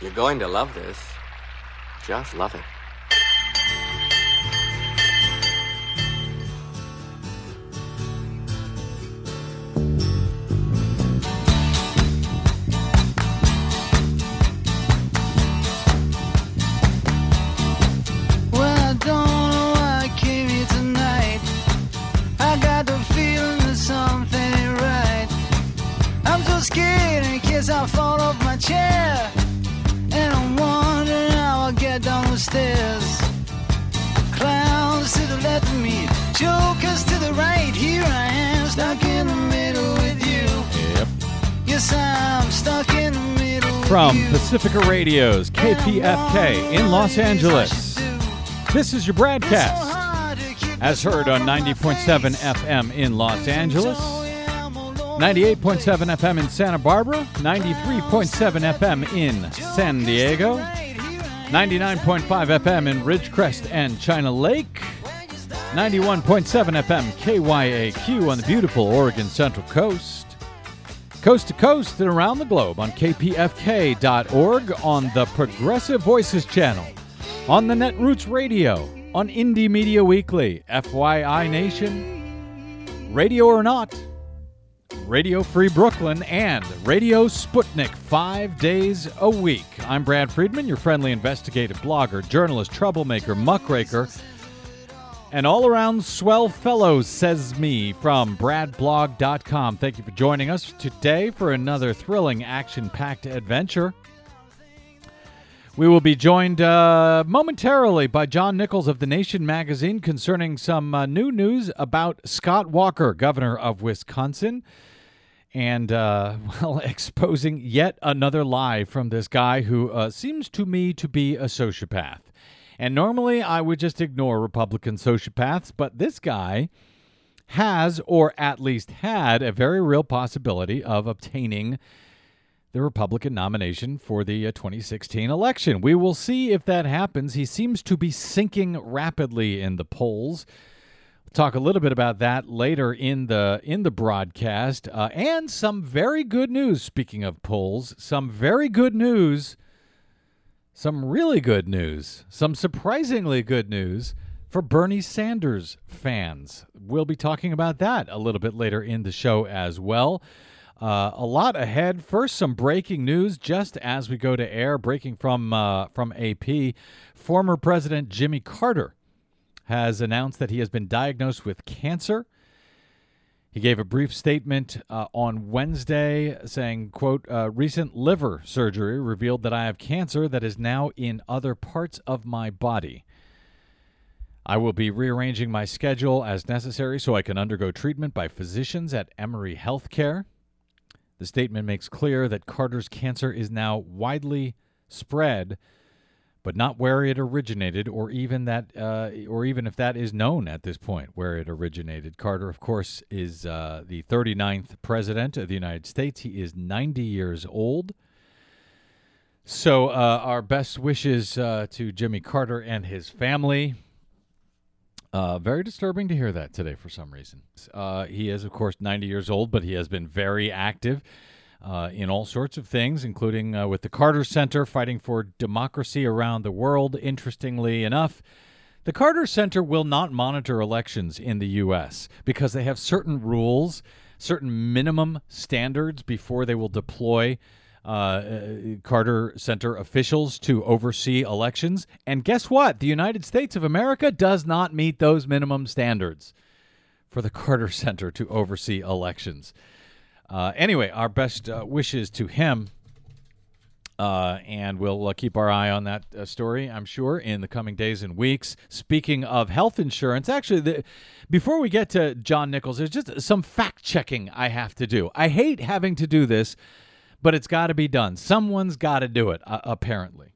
You're going to love this. Just love it. Pacifica Radio's KPFK in Los Angeles, this is your broadcast, as heard on 90.7 FM in Los Angeles, 98.7 FM in Santa Barbara, 93.7 FM in San Diego, 99.5 FM in Ridgecrest and China Lake, 91.7 FM KYAQ on the beautiful Oregon Central Coast, coast to coast and around the globe on kpfk.org, on the Progressive Voices channel, on the Netroots Radio, on Indie Media Weekly, FYI Nation, Radio or Not, Radio Free Brooklyn, and Radio Sputnik five days a week. I'm Brad Friedman, your friendly investigative blogger, journalist, troublemaker, muckraker, and all around swell fellow, says me from bradblog.com. Thank you for joining us today for another thrilling, action packed adventure. We will be joined uh, momentarily by John Nichols of The Nation magazine concerning some uh, new news about Scott Walker, governor of Wisconsin, and, uh, well, exposing yet another lie from this guy who uh, seems to me to be a sociopath. And normally I would just ignore Republican sociopaths, but this guy has, or at least had, a very real possibility of obtaining the Republican nomination for the uh, 2016 election. We will see if that happens. He seems to be sinking rapidly in the polls. Talk a little bit about that later in the in the broadcast, uh, and some very good news. Speaking of polls, some very good news, some really good news, some surprisingly good news for Bernie Sanders fans. We'll be talking about that a little bit later in the show as well. Uh, a lot ahead. First, some breaking news just as we go to air. Breaking from uh, from AP, former President Jimmy Carter has announced that he has been diagnosed with cancer. He gave a brief statement uh, on Wednesday saying, quote, uh, recent liver surgery revealed that I have cancer that is now in other parts of my body. I will be rearranging my schedule as necessary so I can undergo treatment by physicians at Emory Healthcare. The statement makes clear that Carter's cancer is now widely spread, but not where it originated, or even that, uh, or even if that is known at this point where it originated. Carter, of course, is uh, the 39th president of the United States. He is 90 years old. So, uh, our best wishes uh, to Jimmy Carter and his family. Uh, very disturbing to hear that today for some reason. Uh, he is, of course, 90 years old, but he has been very active uh, in all sorts of things, including uh, with the Carter Center fighting for democracy around the world. Interestingly enough, the Carter Center will not monitor elections in the U.S. because they have certain rules, certain minimum standards before they will deploy uh, Carter Center officials to oversee elections. And guess what? The United States of America does not meet those minimum standards for the Carter Center to oversee elections. Uh, anyway, our best uh, wishes to him. Uh, and we'll uh, keep our eye on that uh, story, I'm sure, in the coming days and weeks. Speaking of health insurance, actually, the, before we get to John Nichols, there's just some fact checking I have to do. I hate having to do this but it's got to be done. Someone's got to do it, uh, apparently.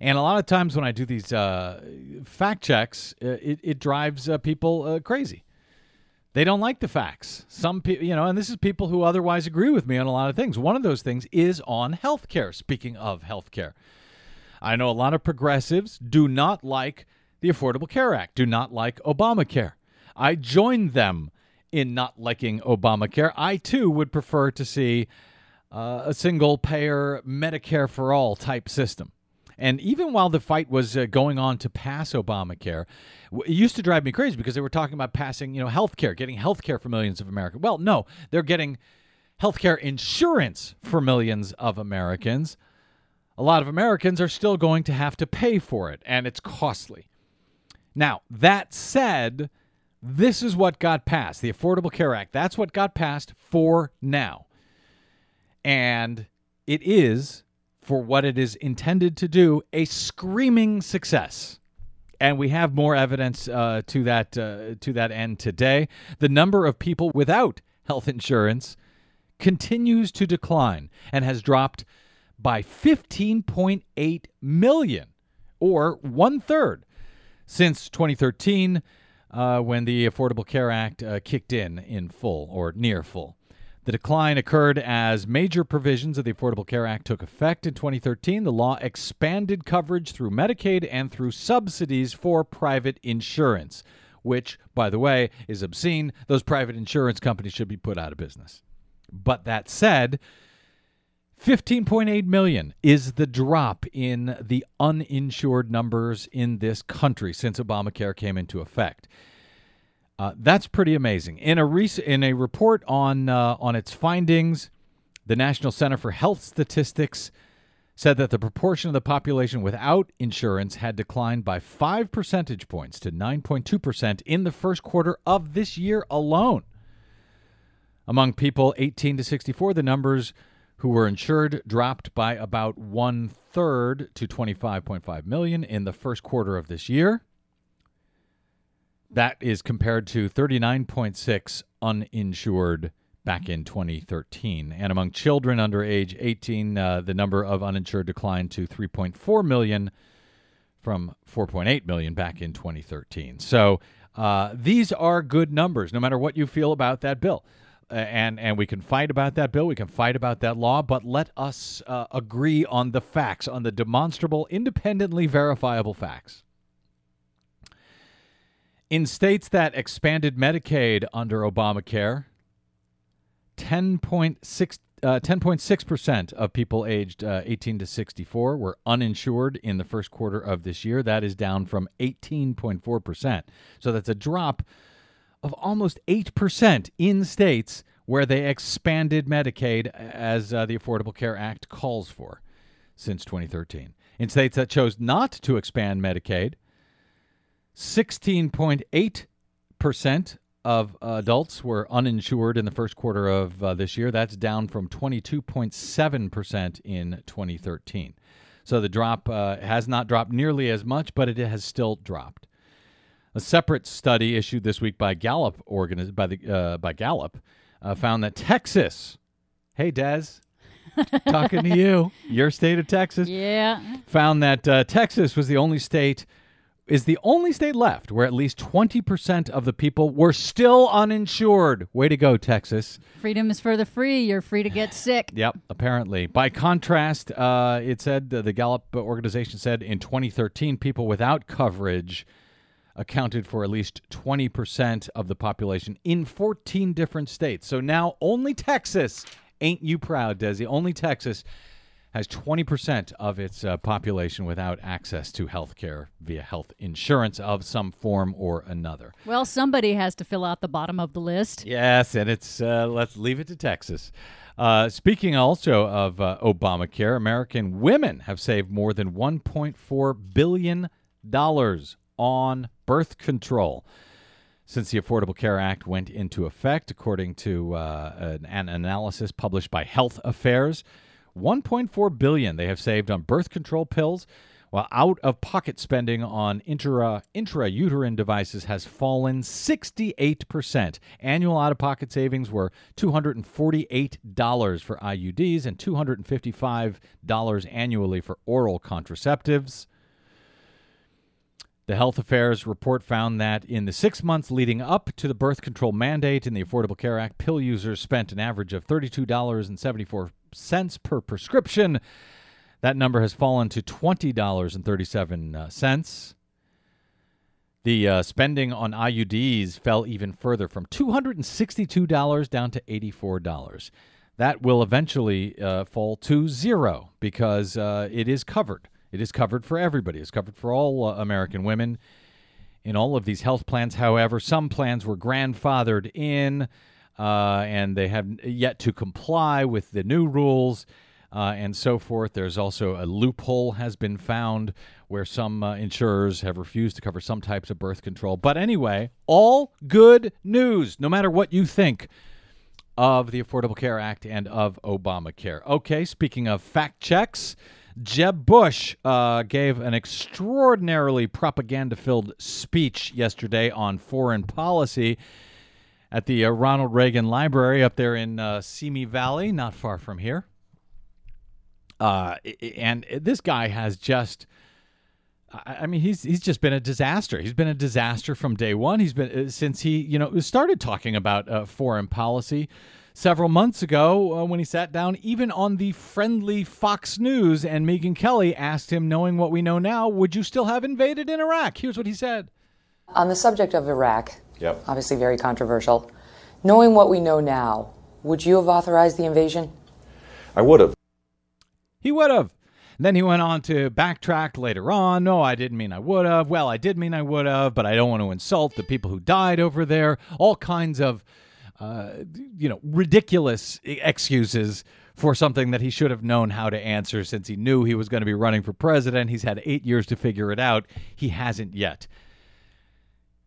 And a lot of times when I do these uh, fact checks, it, it drives uh, people uh, crazy. They don't like the facts. Some people, you know, and this is people who otherwise agree with me on a lot of things. One of those things is on healthcare. Speaking of healthcare, I know a lot of progressives do not like the Affordable Care Act, do not like Obamacare. I join them in not liking Obamacare. I too would prefer to see uh, a single payer Medicare for all type system. And even while the fight was uh, going on to pass Obamacare, it used to drive me crazy because they were talking about passing, you know, health care, getting health care for millions of Americans. Well, no, they're getting health care insurance for millions of Americans. A lot of Americans are still going to have to pay for it, and it's costly. Now, that said, this is what got passed the Affordable Care Act. That's what got passed for now. And it is for what it is intended to do, a screaming success. And we have more evidence uh, to that uh, to that end today. The number of people without health insurance continues to decline and has dropped by 15.8 million, or one third, since 2013, uh, when the Affordable Care Act uh, kicked in in full or near full. The decline occurred as major provisions of the Affordable Care Act took effect in 2013. The law expanded coverage through Medicaid and through subsidies for private insurance, which, by the way, is obscene. Those private insurance companies should be put out of business. But that said, 15.8 million is the drop in the uninsured numbers in this country since Obamacare came into effect. Uh, that's pretty amazing. In a rec- in a report on uh, on its findings, the National Center for Health Statistics said that the proportion of the population without insurance had declined by five percentage points to 9.2 percent in the first quarter of this year alone. Among people 18 to 64, the numbers who were insured dropped by about one third to 25.5 million in the first quarter of this year. That is compared to 39.6 uninsured back in 2013. And among children under age 18, uh, the number of uninsured declined to 3.4 million from 4.8 million back in 2013. So uh, these are good numbers, no matter what you feel about that bill. And and we can fight about that bill, we can fight about that law, but let us uh, agree on the facts, on the demonstrable, independently verifiable facts. In states that expanded Medicaid under Obamacare, 10.6 uh, 10.6% of people aged uh, 18 to 64 were uninsured in the first quarter of this year. That is down from 18.4%. So that's a drop of almost 8% in states where they expanded Medicaid as uh, the Affordable Care Act calls for since 2013. In states that chose not to expand Medicaid, 16.8% of adults were uninsured in the first quarter of uh, this year. That's down from 22.7% in 2013. So the drop uh, has not dropped nearly as much, but it has still dropped. A separate study issued this week by Gallup organiz- by the uh, by Gallup uh, found that Texas, hey Des, talking to you, your state of Texas, Yeah. found that uh, Texas was the only state is the only state left where at least 20% of the people were still uninsured. Way to go, Texas. Freedom is for the free. You're free to get sick. Yep, apparently. By contrast, uh, it said uh, the Gallup organization said in 2013, people without coverage accounted for at least 20% of the population in 14 different states. So now only Texas, ain't you proud, Desi? Only Texas has 20% of its uh, population without access to health care via health insurance of some form or another. Well, somebody has to fill out the bottom of the list. Yes, and it's uh, let's leave it to Texas. Uh, speaking also of uh, Obamacare, American women have saved more than 1.4 billion dollars on birth control since the Affordable Care Act went into effect, according to uh, an, an analysis published by Health Affairs. 1.4 billion they have saved on birth control pills while out-of-pocket spending on intra intrauterine devices has fallen 68%. Annual out-of-pocket savings were $248 for IUDs and $255 annually for oral contraceptives. The Health Affairs report found that in the six months leading up to the birth control mandate in the Affordable Care Act, pill users spent an average of $32.74 per prescription. That number has fallen to $20.37. The uh, spending on IUDs fell even further from $262 down to $84. that will eventually uh, fall to zero because uh, it is covered. It is covered for everybody. It's covered for all uh, American women in all of these health plans. However, some plans were grandfathered in, uh, and they have yet to comply with the new rules. Uh, and so forth. There's also a loophole has been found where some uh, insurers have refused to cover some types of birth control. But anyway, all good news, no matter what you think of the Affordable Care Act and of Obamacare. Okay, speaking of fact checks, Jeb Bush uh, gave an extraordinarily propaganda filled speech yesterday on foreign policy at the uh, Ronald Reagan Library up there in uh, Simi Valley, not far from here. Uh, and this guy has just. I mean, he's he's just been a disaster. He's been a disaster from day one. He's been uh, since he you know started talking about uh, foreign policy several months ago uh, when he sat down, even on the friendly Fox News, and Megyn Kelly asked him, knowing what we know now, would you still have invaded in Iraq? Here's what he said. On the subject of Iraq, Yep. obviously very controversial. Knowing what we know now, would you have authorized the invasion? I would have. He would have. Then he went on to backtrack later on. No, I didn't mean I would have. Well, I did mean I would have, but I don't want to insult the people who died over there. All kinds of, uh, you know, ridiculous excuses for something that he should have known how to answer since he knew he was going to be running for president. He's had eight years to figure it out. He hasn't yet.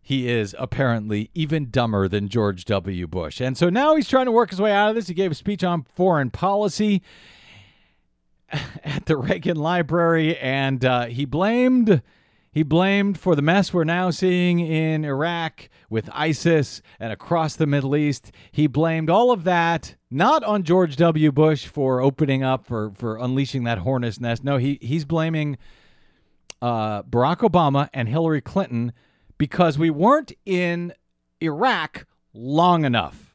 He is apparently even dumber than George W. Bush. And so now he's trying to work his way out of this. He gave a speech on foreign policy at the Reagan Library, and uh, he blamed he blamed for the mess we're now seeing in Iraq with ISIS and across the Middle East. He blamed all of that not on George W. Bush for opening up for for unleashing that hornet's nest. No, he he's blaming uh, Barack Obama and Hillary Clinton because we weren't in Iraq long enough.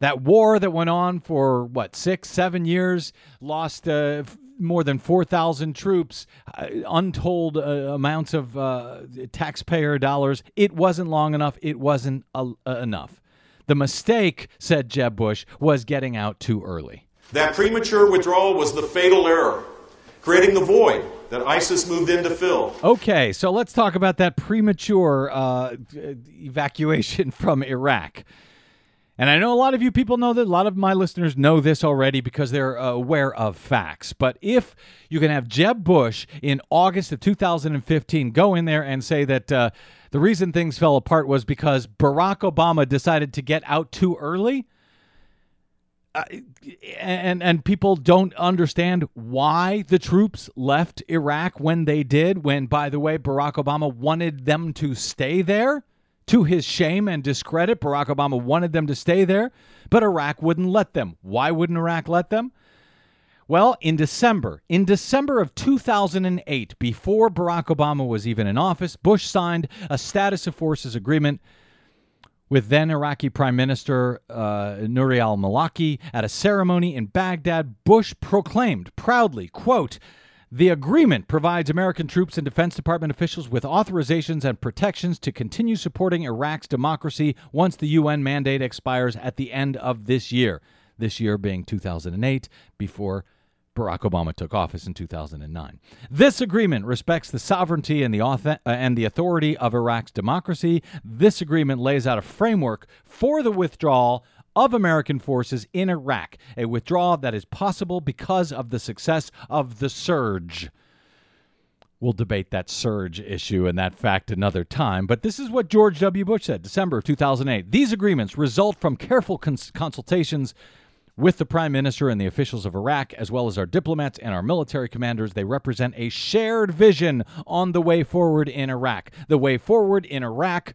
That war that went on for what six seven years lost uh, f- more than 4000 troops uh, untold uh, amounts of uh, taxpayer dollars. It wasn't long enough. It wasn't uh, enough. The mistake said jeb bush was getting out too early. That premature withdrawal was the fatal error, creating the void that ISIS moved in to fill. okay so let's talk about that premature uh, evacuation from iraq And I know a lot of you people know that. A lot of my listeners know this already because they're aware of facts. But if you can have Jeb Bush in August of 2015 go in there and say that uh, the reason things fell apart was because Barack Obama decided to get out too early, and and people don't understand why the troops left Iraq when they did. When, by the way, Barack Obama wanted them to stay there. To his shame and discredit, Barack Obama wanted them to stay there, but Iraq wouldn't let them. Why wouldn't Iraq let them? Well, in December, in December of 2008, before Barack Obama was even in office, Bush signed a status of forces agreement with then Iraqi Prime Minister uh, Nouri al Maliki at a ceremony in Baghdad. Bush proclaimed proudly, quote, the agreement provides American troops and Defense Department officials with authorizations and protections to continue supporting Iraq's democracy once the UN mandate expires at the end of this year. This year being 2008, before Barack Obama took office in 2009. This agreement respects the sovereignty and the uh, and the authority of Iraq's democracy. This agreement lays out a framework for the withdrawal of American forces in Iraq, a withdrawal that is possible because of the success of the surge. We'll debate that surge issue and that fact another time, but this is what George W. Bush said, December of 2008. These agreements result from careful cons- consultations with the Prime Minister and the officials of Iraq, as well as our diplomats and our military commanders. They represent a shared vision on the way forward in Iraq. The way forward in Iraq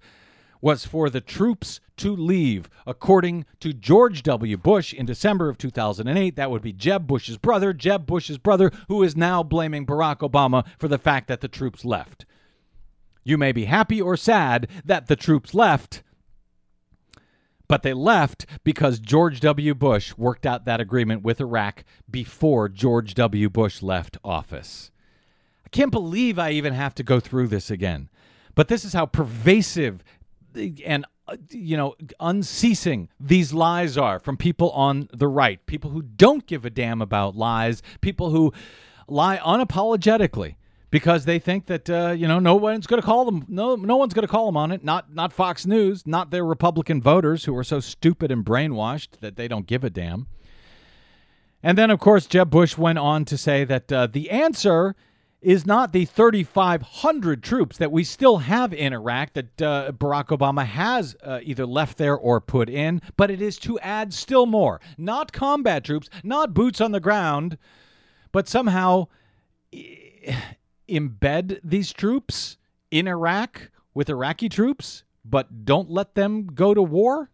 was for the troops to leave. According to George W. Bush in December of 2008, that would be Jeb Bush's brother, Jeb Bush's brother, who is now blaming Barack Obama for the fact that the troops left. You may be happy or sad that the troops left, but they left because George W. Bush worked out that agreement with Iraq before George W. Bush left office. I can't believe I even have to go through this again. But this is how pervasive and you know, unceasing these lies are from people on the right, people who don't give a damn about lies, people who lie unapologetically because they think that uh, you know no one's going to call them no no one's going to call them on it not not Fox News not their Republican voters who are so stupid and brainwashed that they don't give a damn and then of course Jeb Bush went on to say that uh, the answer is not the 3,500 troops that we still have in Iraq that uh, Barack Obama has uh, either left there or put in, but it is to add still more. Not combat troops, not boots on the ground, but somehow embed these troops in Iraq with Iraqi troops, but don't let them go to war?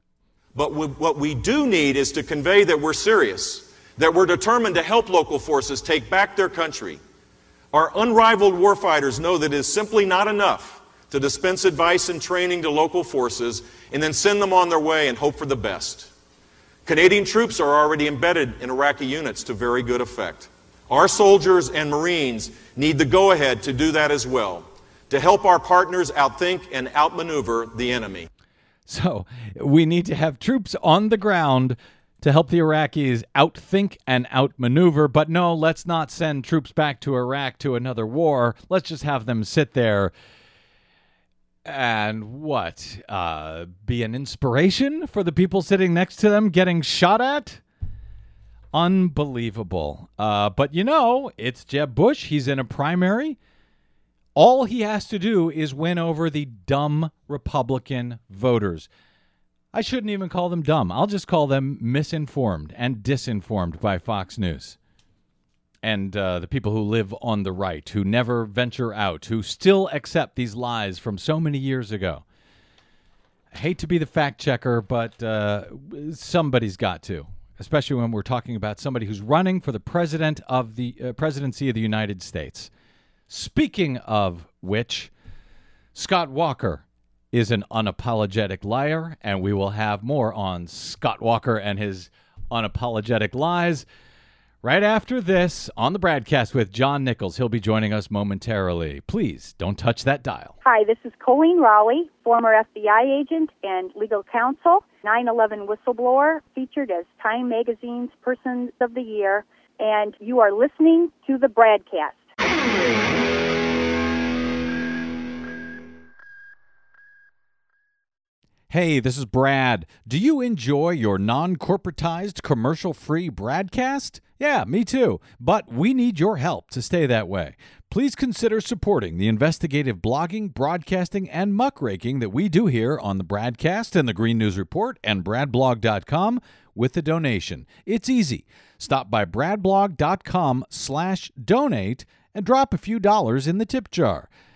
But what we do need is to convey that we're serious, that we're determined to help local forces take back their country. Our unrivaled warfighters know that it is simply not enough to dispense advice and training to local forces and then send them on their way and hope for the best. Canadian troops are already embedded in Iraqi units to very good effect. Our soldiers and Marines need the go ahead to do that as well, to help our partners outthink and outmaneuver the enemy. So we need to have troops on the ground to help the Iraqis outthink and outmaneuver. But no, let's not send troops back to Iraq to another war. Let's just have them sit there and what? Uh, be an inspiration for the people sitting next to them getting shot at? Unbelievable. Uh, but you know, it's Jeb Bush. He's in a primary. All he has to do is win over the dumb Republican voters. I shouldn't even call them dumb. I'll just call them misinformed and disinformed by Fox News. And uh, the people who live on the right, who never venture out, who still accept these lies from so many years ago. I hate to be the fact checker, but uh, somebody's got to especially when we're talking about somebody who's running for the president of the uh, presidency of the United States. Speaking of which, Scott Walker is an unapologetic liar, and we will have more on Scott Walker and his unapologetic lies right after this on the broadcast with John Nichols. He'll be joining us momentarily. Please don't touch that dial. Hi, this is Coleen Rowley, former FBI agent and legal counsel, 9 11 whistleblower, featured as Time Magazine's Person of the Year, and you are listening to the broadcast. Hey, this is Brad. Do you enjoy your non corporatized, commercial free broadcast? Yeah, me too. But we need your help to stay that way. Please consider supporting the investigative blogging, broadcasting, and muckraking that we do here on the BradCast and the Green News Report and bradblog.com with a donation. It's easy. Stop by bradblog.com slash donate and drop a few dollars in the tip jar.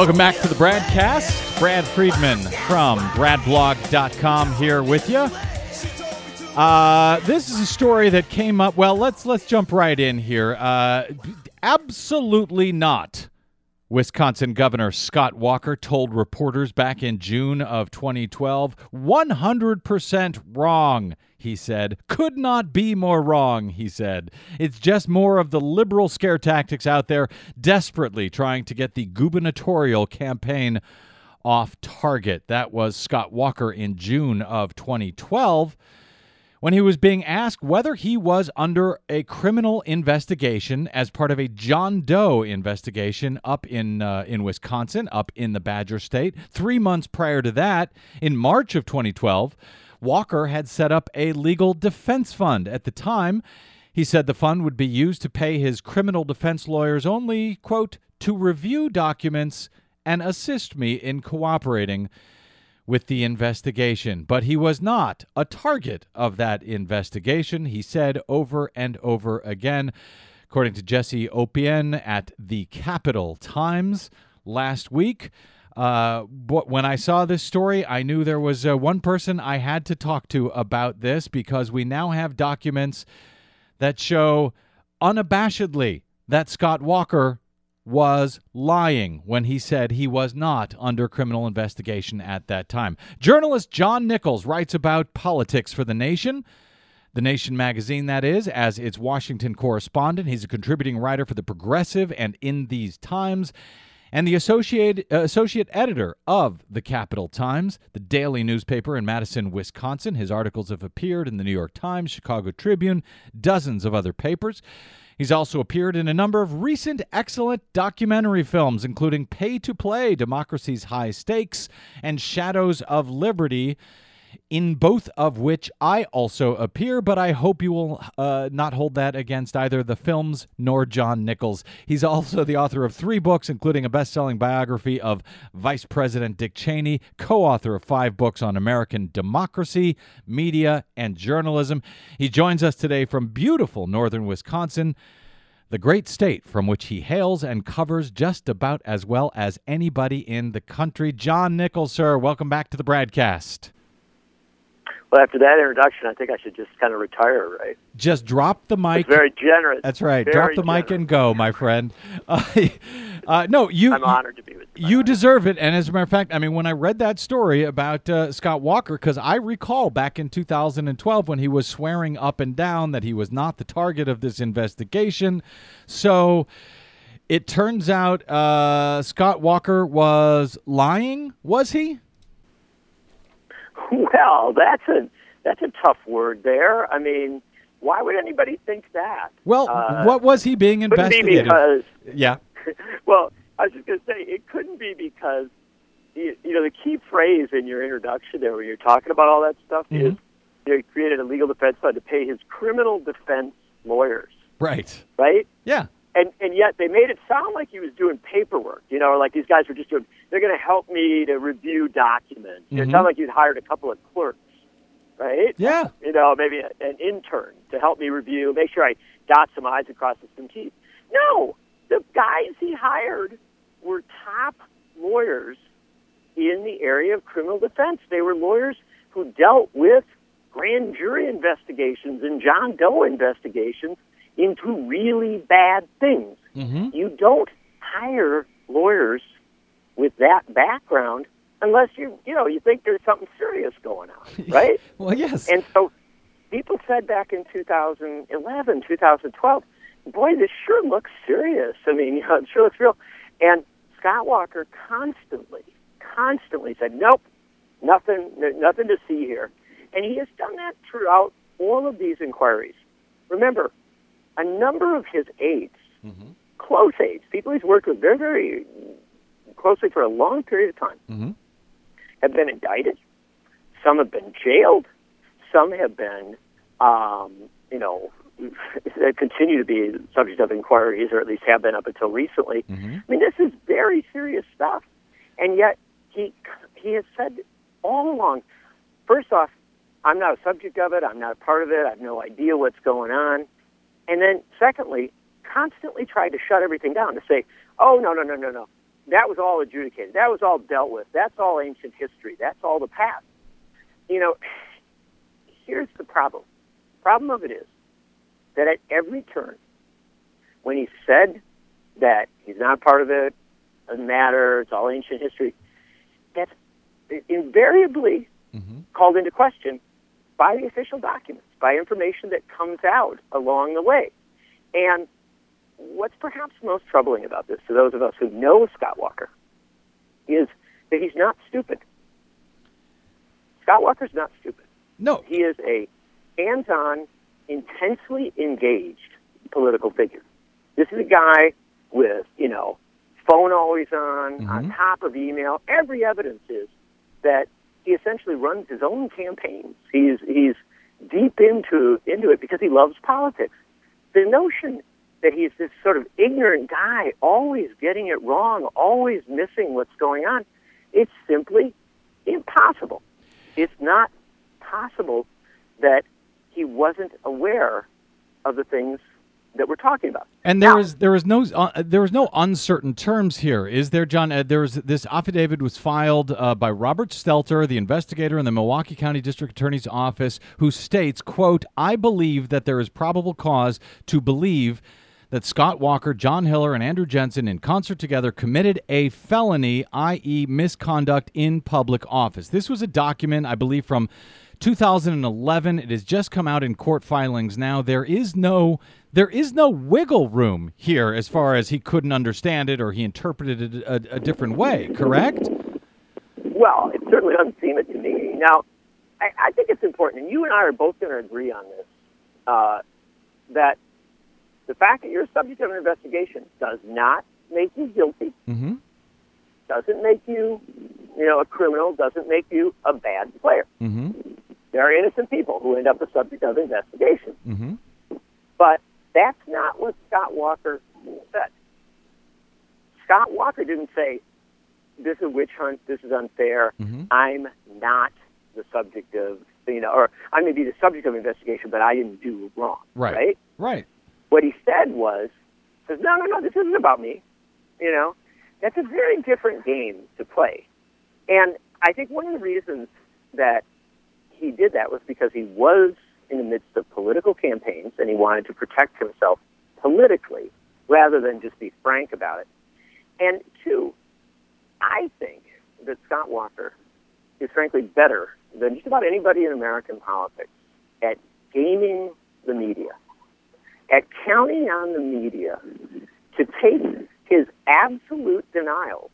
Welcome back to the broadcast. Brad Friedman from bradblog.com here with you. Uh, this is a story that came up. Well, let's let's jump right in here. Uh, absolutely not. Wisconsin Governor Scott Walker told reporters back in June of 2012, 100% wrong he said. Could not be more wrong, he said. It's just more of the liberal scare tactics out there desperately trying to get the gubernatorial campaign off target. That was Scott Walker in June of 2012 when he was being asked whether he was under a criminal investigation as part of a John Doe investigation up in uh, in Wisconsin, up in the Badger State. Three months prior to that, in March of 2012, Walker had set up a legal defense fund. At the time, He said the fund would be used to pay his criminal defense lawyers only, quote, to review documents and assist me in cooperating with the investigation. But he was not a target of that investigation, he said over and over again. According to Jessie Opoien at the Capital Times last week, uh, when I saw this story, I knew there was uh, one person I had to talk to about this because we now have documents that show unabashedly that Scott Walker was lying when he said he was not under criminal investigation at that time. Journalist John Nichols writes about politics for The Nation. The Nation magazine, that is, as its Washington correspondent. He's a contributing writer for The Progressive and In These Times, and the associate, uh, associate editor of The Capital Times, the daily newspaper in Madison, Wisconsin. His articles have appeared in the New York Times, Chicago Tribune, dozens of other papers. He's also appeared in a number of recent excellent documentary films, including Pay to Play Democracy's High Stakes and Shadows of Liberty, in both of which I also appear, but I hope you will uh, not hold that against either the films nor John Nichols. He's also the author of three books, including a best selling biography of Vice President Dick Cheney, co author of five books on American democracy, media, and journalism. He joins us today from beautiful northern Wisconsin the great state from which he hails and covers just about as well as anybody in the country. John Nichols, sir, welcome back to the broadcast. Well, after that introduction, I think I should just kind of retire, right? Just drop the mic. It's very generous. That's right. Very drop the generous. mic and go, my friend. Uh, uh, no, you. I'm honored to be with you. You deserve it. And as a matter of fact, I mean, when I read that story about uh, Scott Walker, because I recall back in 2012 when he was swearing up and down that he was not the target of this investigation. So it turns out uh, Scott Walker was lying, was he? Well, that's a that's a tough word there. I mean, why would anybody think that? Well, Uh, what was he being couldn't be because yeah. well, I was just going to say it couldn't be because you, you know the key phrase in your introduction there when you're talking about all that stuff is Mhm. you know, he created a legal defense fund to pay his criminal defense lawyers, Right. right? Yeah. And and yet they made it sound like he was doing paperwork. You know, like these guys were just doing. They're going to help me to review documents. It Mhm. sounded like you'd hired a couple of clerks, right? Yeah. You know, maybe a, an intern to help me review, make sure I dot some i's and cross some t's. No, the guys he hired were top lawyers in the area of criminal defense. They were lawyers who dealt with grand jury investigations and John Doe investigations into really bad things. Mm-hmm. You don't hire lawyers with that background unless you you know you think there's something serious going on, right? Well, yes. and so people said back in 2011, 2012, boy, this sure looks serious. I mean, you know, it sure looks real. And Scott Walker constantly, constantly said, nope, nothing, nothing to see here. And he has done that throughout all of these inquiries. Remember, a number of his aides, close aides, people he's worked with very, very closely for a long period of time, Mhm. have been indicted. Some have been jailed. Some have been, um, you know, they continue to be subject of inquiries, or at least have been up until recently. Mhm. I mean, this is very serious stuff, and yet he he has said all along. First off, I'm not a subject of it. I'm not a part of it. I have no idea what's going on. And then, secondly, constantly tried to shut everything down to say, "Oh no, no, no, no, no, that was all adjudicated. That was all dealt with. That's all ancient history. That's all the past." You know, here's the problem. Problem of it is that at every turn, when he said that he's not part of it, it doesn't matter, it's all ancient history, that's invariably Mhm. called into question by the official documents, by information that comes out along the way. And what's perhaps most troubling about this to those of us who know Scott Walker is that he's not stupid. Scott Walker's not stupid. No. He is a hands-on, intensely engaged political figure. This is a guy with, you know, phone always on, on Mhm. top of email. Every evidence is that he essentially runs his own campaigns. He's he's deep into into it because he loves politics. the notion that he's this sort of ignorant guy, always getting it wrong, always missing what's going on, it's simply impossible. It's not possible that he wasn't aware of the things that we're talking about. And there Now- is there is no uh, there is no uncertain terms here, is there, John? Uh, there was this affidavit was filed uh, by Robert Stelter, the investigator in the Milwaukee County District Attorney's Office, who states, "quote I believe that there is probable cause to believe." That Scott Walker, John Hiller, and Andrew Jensen, in concert together, committed a felony, i.e., misconduct in public office. This was a document, I believe, from 2011. It has just come out in court filings now. There is no there is no wiggle room here as far as he couldn't understand it or he interpreted it a, a different way. Correct? Well, it certainly doesn't seem it to me. Now, I, I think it's important, and you and I are both going to agree on this, uh, that the fact that you're a subject of an investigation does not make you guilty, Mm-hmm. doesn't make you, you know, a criminal, doesn't make you a bad player. Mm-hmm. There are innocent people who end up the subject of investigation. Mm-hmm. But that's not what Scott Walker said. Scott Walker didn't say, this is a witch hunt, this is unfair, Mhm. I'm not the subject of, you know, or I may be the subject of investigation, but I didn't do wrong. Right. Right? Right. What he said was, says, no, no, no, this isn't about me. You know, that's a very different game to play. And I think one of the reasons that he did that was because he was in the midst of political campaigns and he wanted to protect himself politically rather than just be frank about it. And two, I think that Scott Walker is frankly better than just about anybody in American politics at gaming the media, at counting on the media to take his absolute denial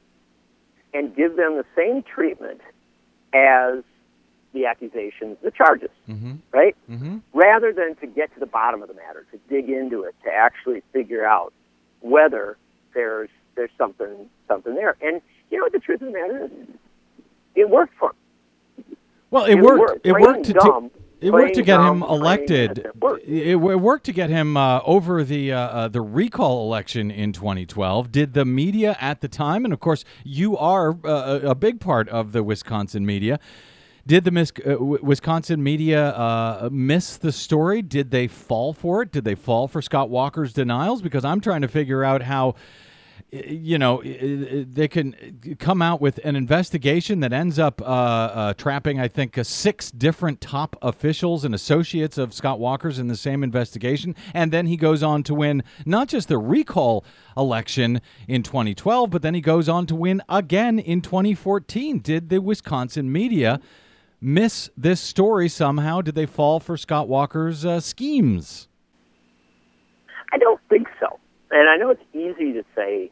and give them the same treatment as the accusations, the charges, Mm-hmm. right? Mm-hmm. Rather than to get to the bottom of the matter, to dig into it, to actually figure out whether there's there's something something there. And you know what the truth of the matter is? It worked for him. Well, it It worked. worked. It worked to. dumb. it worked to get him elected. Worked. It, worked to get him uh, over the uh, uh, the recall election in 2012. Did the media at the time, and of course, you are uh, a big part of the Wisconsin media. Did the mis- uh, Wisconsin media uh, miss the story? Did they fall for it? Did they fall for Scott Walker's denials? Because I'm trying to figure out how you know, they can come out with an investigation that ends up uh, uh, trapping, I think, uh, six different top officials and associates of Scott Walker's in the same investigation. And then he goes on to win not just the recall election in 2012, but then he goes on to win again in 2014. Did the Wisconsin media miss this story somehow? Did they fall for Scott Walker's uh, schemes? I don't think so. And I know it's easy to say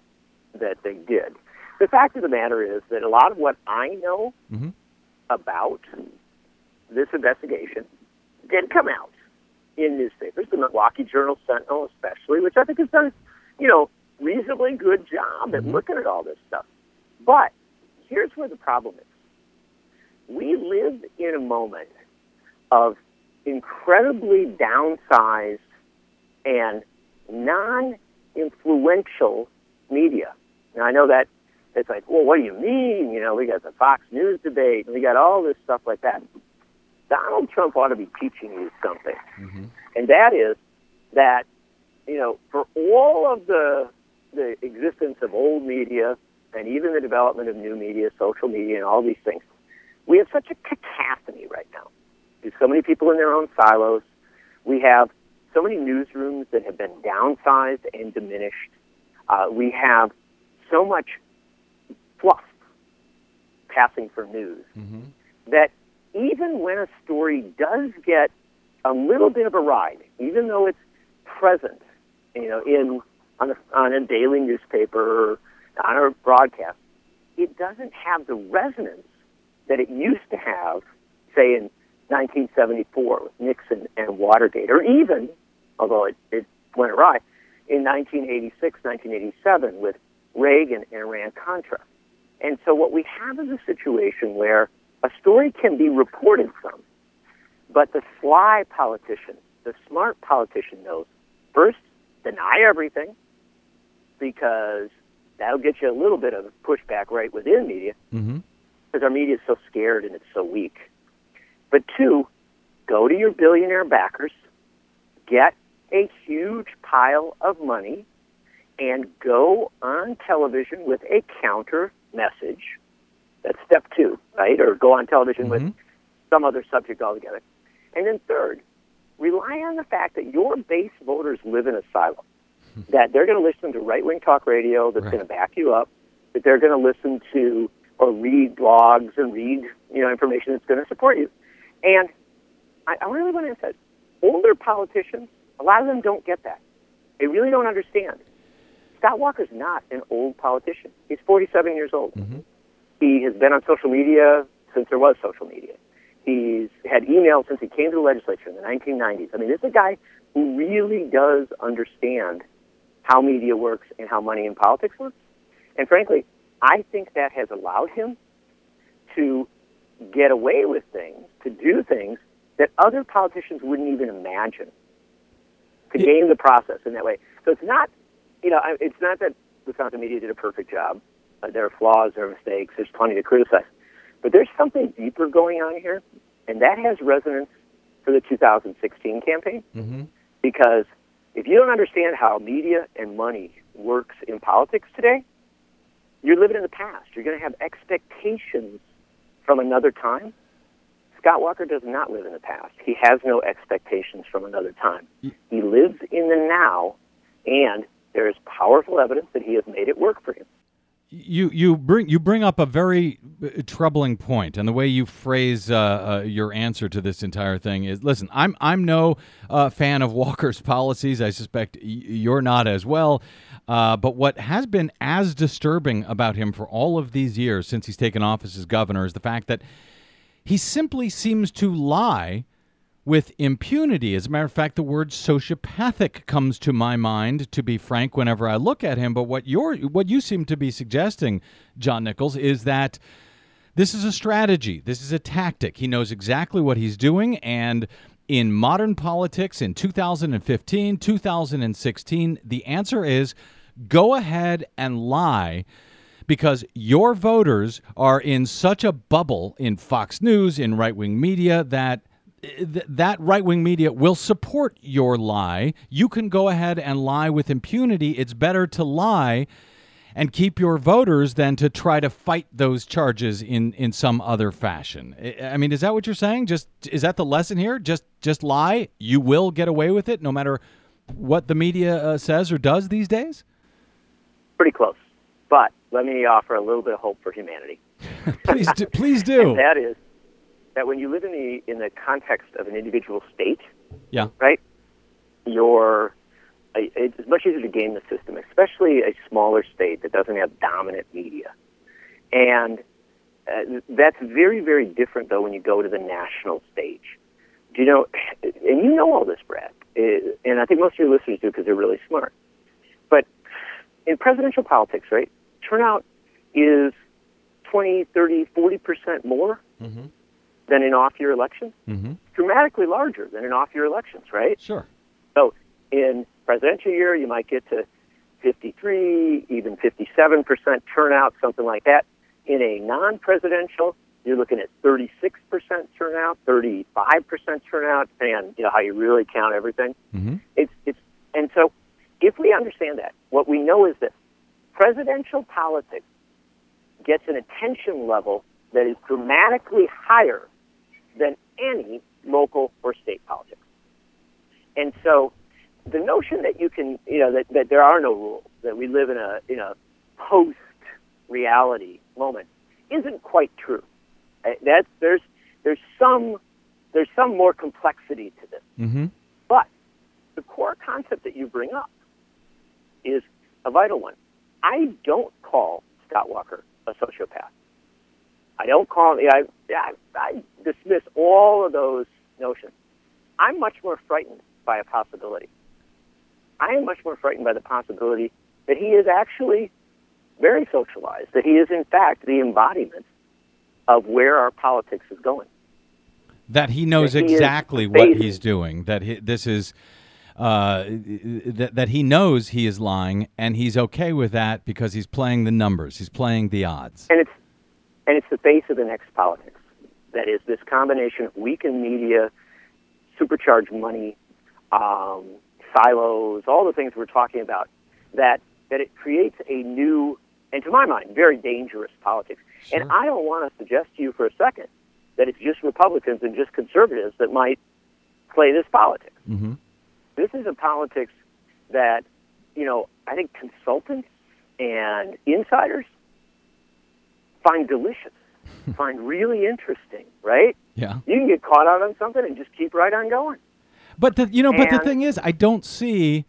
that they did. The fact of the matter is that a lot of what I know Mhm. about this investigation did come out in newspapers, the Milwaukee Journal Sentinel especially, which I think has done, you know, reasonably good job at looking at all this stuff. But here's where the problem is. We live in a moment of incredibly downsized and non-influential media. Now I know that it's like, well, what do you mean? You know, we got the Fox News debate, and we got all this stuff like that. Donald Trump ought to be teaching you something, mm-hmm. and that is that you know, for all of the the existence of old media and even the development of new media, social media, and all these things, we have such a cacophony right now. There's so many people in their own silos. We have so many newsrooms that have been downsized and diminished. Uh, we have so much fluff passing for news that even when a story does get a little bit of a ride, even though it's present, you know, in on a, on a daily newspaper or on a broadcast, it doesn't have the resonance that it used to have, say in 1974 with Nixon and Watergate, or even, although it, it went awry, in 1986, 1987 with Reagan and Iran Contra. And so what we have is a situation where a story can be reported from, but the sly politician, the smart politician knows First, deny everything because that'll get you a little bit of pushback right within media Mm-hmm. Because our media is so scared and it's so weak. But two, go to your billionaire backers, get a huge pile of money, and go on television with a counter message. That's step two, right? Or go on television with mm-hmm. some other subject altogether. And then third, rely on the fact that your base voters live in a silo, hmm. that they're going to listen to right wing talk radio that's Right. going to back you up, that they're going to listen to or read blogs and read you know information that's going to support you. And I, I really want to emphasize, older politicians, a lot of them don't get that. They really don't understand. Scott Walker's not an old politician. He's 47 years old. Mm-hmm. He has been on social media since there was social media. He's had email since he came to the legislature in the 1990s. I mean, this is a guy who really does understand how media works and how money in politics works. And frankly, I think that has allowed him to get away with things, to do things that other politicians wouldn't even imagine, to game the process in that way. So it's not, you know, it's not that the Wisconsin media did a perfect job. Uh, there are flaws, there are mistakes, there's plenty to criticize. But there's something deeper going on here, and that has resonance for the 2016 campaign. Mm-hmm. Because if you don't understand how media and money works in politics today, you're living in the past. You're going to have expectations from another time. Scott Walker does not live in the past. He has no expectations from another time. He lives in the now, and there is powerful evidence that he has made it work for him. You you bring you bring up a very uh, troubling point, and the way you phrase uh, uh, your answer to this entire thing is: listen, I'm I'm no uh, fan of Walker's policies. I suspect y- you're not as well. Uh, but what has been as disturbing about him for all of these years since he's taken office as governor is the fact that he simply seems to lie with impunity. As a matter of fact, the word sociopathic comes to my mind, to be frank, whenever I look at him. But what you're what you seem to be suggesting, John Nichols, is that this is a strategy. This is a tactic. He knows exactly what he's doing and in modern politics in 2015, 2016, the answer is go ahead and lie because your voters are in such a bubble in Fox News, in right wing media, that th- that right wing media will support your lie. You can go ahead and lie with impunity. It's better to lie and keep your voters than to try to fight those charges in, in some other fashion. I- I mean, is that what you're saying? Just is that the lesson here? Just just lie. You will get away with it, no matter what the media uh, says or does these days. Pretty close. But let me offer a little bit of hope for humanity. Please, do, please do. And that is that when you live in the in the context of an individual state, Yeah. right, you're it's much easier to game the system, especially a smaller state that doesn't have dominant media. And uh, that's very, very different, though, when you go to the national stage. Do you know, and you know all this, Brad, uh, and I think most of your listeners do because they're really smart. In presidential politics, right, turnout is 20, 30, 40% more Mm-hmm. than in off year elections, Mm-hmm. dramatically larger than in off year elections, right? Sure. So in presidential year, you might get to 53, even 57% turnout, something like that. In a non-presidential, you're looking at 36% turnout, 35% turnout, depending on you know how you really count everything. Mm-hmm. It's it's and so if we understand that, what we know is that presidential politics gets an attention level that is dramatically higher than any local or state politics. And so the notion that you can, you know, that, that there are no rules, that we live in a in a post reality moment isn't quite true. Uh, That's there's there's some there's some more complexity to this. Mm-hmm. But the core concept that you bring up is a vital one. I don't call Scott Walker a sociopath. I don't call I, I, I dismiss all of those notions. I'm much more frightened by a possibility. I am much more frightened by the possibility that he is actually very socialized, that he is in fact the embodiment of where our politics is going. That he knows That he exactly what he's doing. That he, this is uh, that that he knows he is lying, and he's okay with that because he's playing the numbers, he's playing the odds. And it's and it's the face of the next politics. That is this combination of weakened media, supercharged money, um, silos, all the things we're talking about. That that it creates a new and to my mind very dangerous politics. And I don't want to suggest to you for a second that it's just Republicans and just conservatives that might play this politics. Mm-hmm. This is a politics that, you know, I think consultants and insiders find delicious, find really interesting, right? Yeah. You can get caught out on something and just keep right on going. But the you know, but the thing is, I don't see,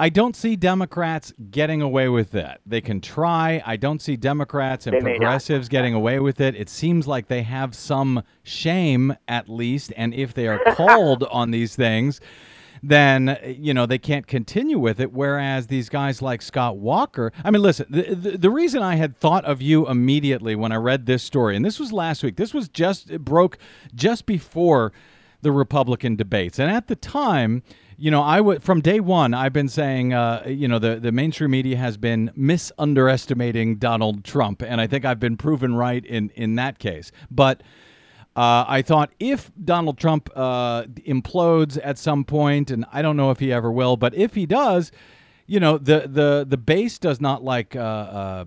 I don't see Democrats getting away with that. They can try. I don't see Democrats and They may not. progressives getting away with it. It seems like they have some shame at least, and if they are called on these things. Then you know they can't continue with it. Whereas these guys like Scott Walker, I mean, listen. The, the, the reason I had thought of you immediately when I read this story, and this was last week. This was just it broke just before the Republican debates. And at the time, you know, I would from day one, I've been saying, uh, you know, the the mainstream media has been misunderestimating Donald Trump, and I think I've been proven right in in that case. But uh, I thought if Donald Trump uh, implodes at some point, and I don't know if he ever will, but if he does, you know, the the the base does not like uh, uh,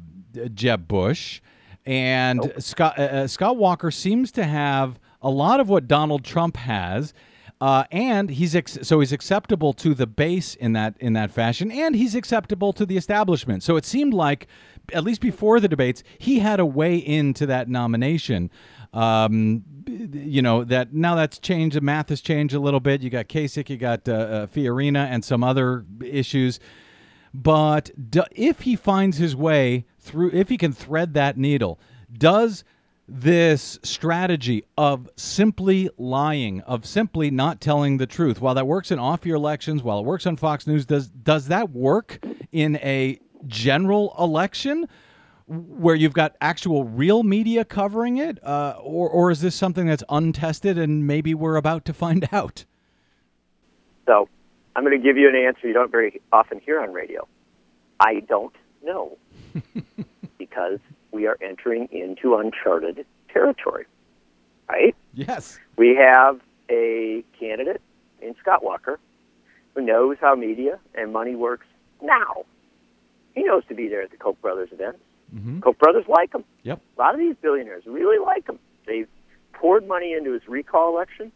Jeb Bush, and Scott uh, uh, Scott Walker seems to have a lot of what Donald Trump has. Uh, and he's ex- so he's acceptable to the base in that in that fashion, and he's acceptable to the establishment. So it seemed like, at least before the debates, he had a way into that nomination. Um, you know that now that's changed. The math has changed a little bit. You got Kasich, you got uh, uh, Fiorina, and some other issues. But do, if he finds his way through, if he can thread that needle, does this strategy of simply lying, of simply not telling the truth, while that works in off-year elections, while it works on Fox News, does does that work in a general election? Where you've got actual real media covering it, uh, or or is this something that's untested and maybe we're about to find out? So I'm going to give you an answer you don't very often hear on radio. I don't know because we are entering into uncharted territory, right? Yes. We have a candidate in Scott Walker who knows how media and money works now. He knows to be there at the Koch brothers events. Mm-hmm. Koch brothers like him. Yep. A lot of these billionaires really like him. They've poured money into his recall election.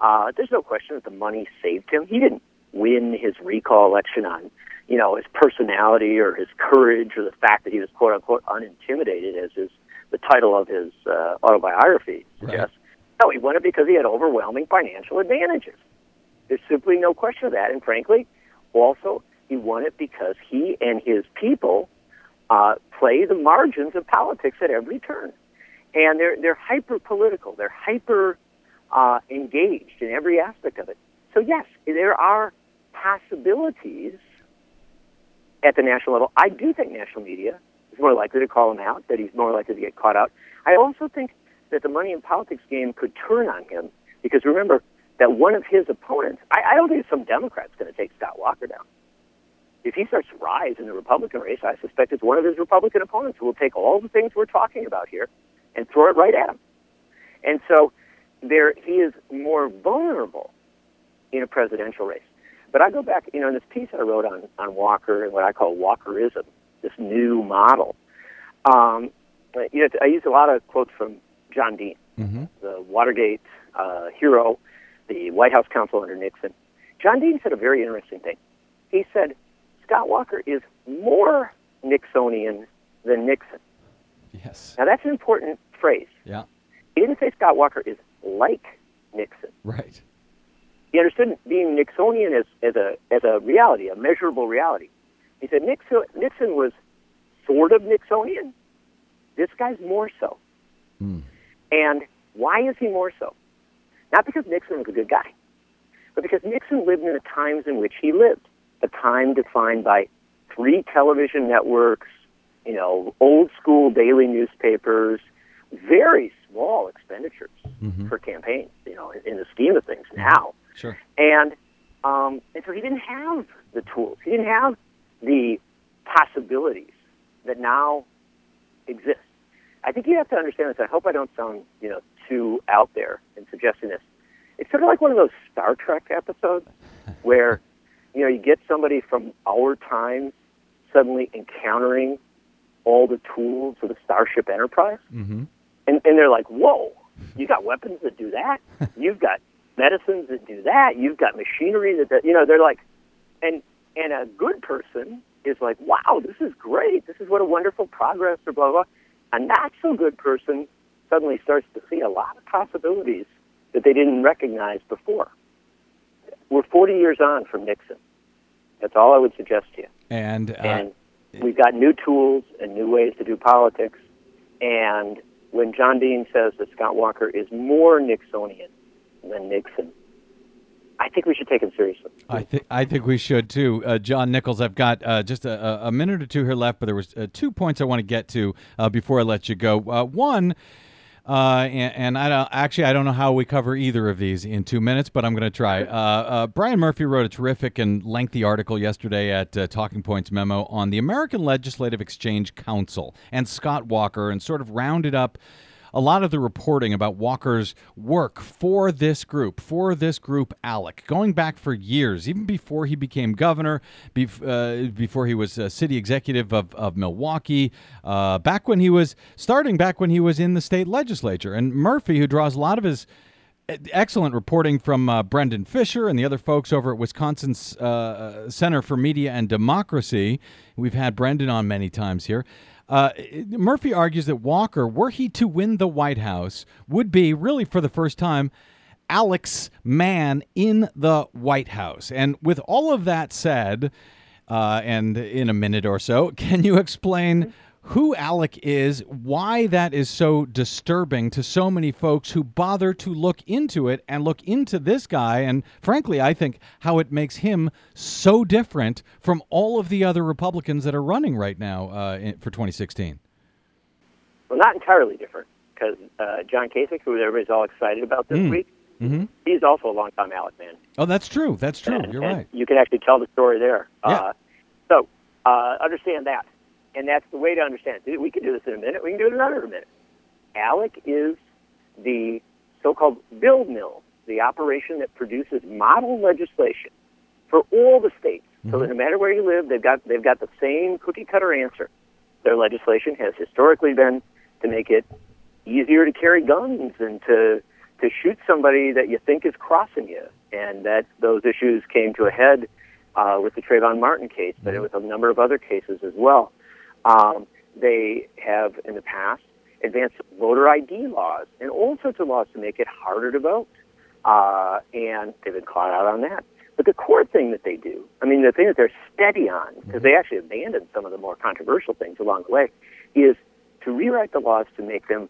Uh, there's no question that the money saved him. He didn't win his recall election on, you know, his personality or his courage or the fact that he was quote unquote unintimidated, as is the title of his uh, autobiography suggests. No, he won it because he had overwhelming financial advantages. There's simply no question of that. And frankly, also he won it because he and his people uh, play the margins of politics at every turn, and they're they're hyper political. They're hyper uh, engaged in every aspect of it. So yes, there are possibilities at the national level. I do think national media is more likely to call him out. That he's more likely to get caught out. I also think that the money in politics game could turn on him because remember that one of his opponents. I, I don't think some Democrat's going to take Scott Walker down if he starts to rise in the Republican race, I suspect it's one of his Republican opponents who will take all the things we're talking about here and throw it right at him. And so there he is more vulnerable in a presidential race. But I go back, you know, in this piece I wrote on, on Walker and what I call Walkerism, this new model. Um, you know, I use a lot of quotes from John Dean, Mm-hmm. the Watergate uh, hero, the White House counsel under Nixon. John Dean said a very interesting thing. He said, Scott Walker is more Nixonian than Nixon. Yes. Now, that's an important phrase. Yeah. He didn't say Scott Walker is like Nixon. Right. He understood being Nixonian as, as, a, as a reality, a measurable reality. He said Nixon, Nixon was sort of Nixonian. This guy's more so. Mm. And why is he more so? Not because Nixon was a good guy, but because Nixon lived in the times in which he lived, a time defined by three television networks, you know, old school daily newspapers, very small expenditures Mhm. for campaigns, you know, in, in the scheme of things now. Sure. And Um, and so he didn't have the tools. He didn't have the possibilities that now exist. I think you have to understand this. I hope I don't sound, you know, too out there in suggesting this. It's sort of like one of those Star Trek episodes where, you know, you get somebody from our time suddenly encountering all the tools of the Starship Enterprise, Mm-hmm. and, and they're like, "Whoa, you got weapons that do that? You've got medicines that do that? You've got machinery that, that you know?" They're like, and and a good person is like, "Wow, this is great. This is what a wonderful progress," or blah blah. A not so good person suddenly starts to see a lot of possibilities that they didn't recognize before. We're 40 years on from Nixon. That's all I would suggest to you. And, uh, And we've got new tools and new ways to do politics. And when John Dean says that Scott Walker is more Nixonian than Nixon, I think we should take him seriously. I think I think we should too, uh, John Nichols. I've got uh, just a, a- a minute or two here left, but there was uh, two points I want to get to uh, before I let you go. Uh, one, uh, and, and I don't actually I don't know how we cover either of these in two minutes, but I'm going to try. Uh, uh, Brian Murphy wrote a terrific and lengthy article yesterday at uh, Talking Points Memo on the American Legislative Exchange Council and Scott Walker, and sort of rounded up a lot of the reporting about Walker's work for this group, for this group, ALEC, going back for years, even before he became governor, bef- uh, before he was city executive of, of Milwaukee, uh, back when he was starting, back when he was in the state legislature. And Murphy, who draws a lot of his excellent reporting from uh, Brendan Fisher and the other folks over at Wisconsin's uh, Center for Media and Democracy. We've had Brendan on many times here. Uh, Murphy argues that Walker, were he to win the White House, would be really for the first time ALEC's man in the White House. And with all of that said, uh, and in a minute or so, can you explain who Alec is, why that is so disturbing to so many folks who bother to look into it and look into this guy, and frankly, I think how it makes him so different from all of the other Republicans that are running right now uh, in, for 2016? Well, not entirely different, because uh, John Kasich, who everybody's all excited about this Mm. week, Mm-hmm. he's also a longtime Alec man. Oh, that's true. That's true. And- You're and right. You can actually tell the story there. Yeah. Uh, so uh, understand that, and that's the way to understand it. We can do this in a minute. We can do it in another minute. Alec is the so-called bill mill, the operation that produces model legislation for all the states, so that no matter where you live, they've got they've got the same cookie cutter answer. Their legislation has historically been to make it easier to carry guns and to to shoot somebody that you think is crossing you, and that those issues came to a head uh, with the Trayvon Martin case, but with a number of other cases as well. Um, they have in the past advanced voter ID laws and all sorts of laws to make it harder to vote, uh, and they've been caught out on that. But the core thing that they do, I mean, the thing that they're steady on, because they actually abandoned some of the more controversial things along the way, is to rewrite the laws to make them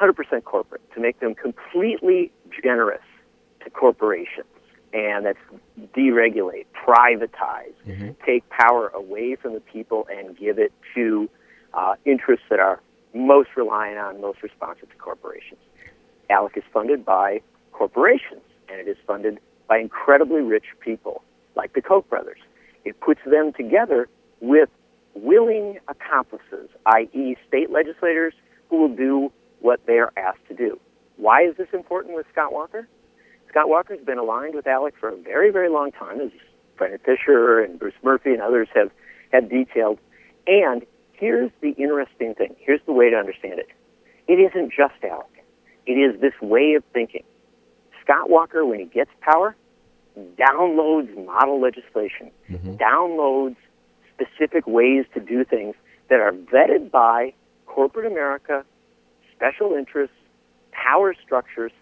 100% corporate, to make them completely generous to corporations. And that's deregulate, privatize, take power away from the people and give it to uh, interests that are most reliant on, most responsive to corporations. ALEC is funded by corporations, and it is funded by incredibly rich people like the Koch brothers. It puts them together with willing accomplices, i.e., state legislators who will do what they are asked to do. Why is this important with Scott Walker? Scott Walker's been aligned with Alec for a very, very long time, as Brendan Fisher and Bruce Murphy and others have, have detailed. And here's the interesting thing. Here's the way to understand it. It isn't just Alec. It is this way of thinking. Scott Walker, when he gets power, downloads model legislation, mm-hmm. downloads specific ways to do things that are vetted by corporate America, special interests, power structures.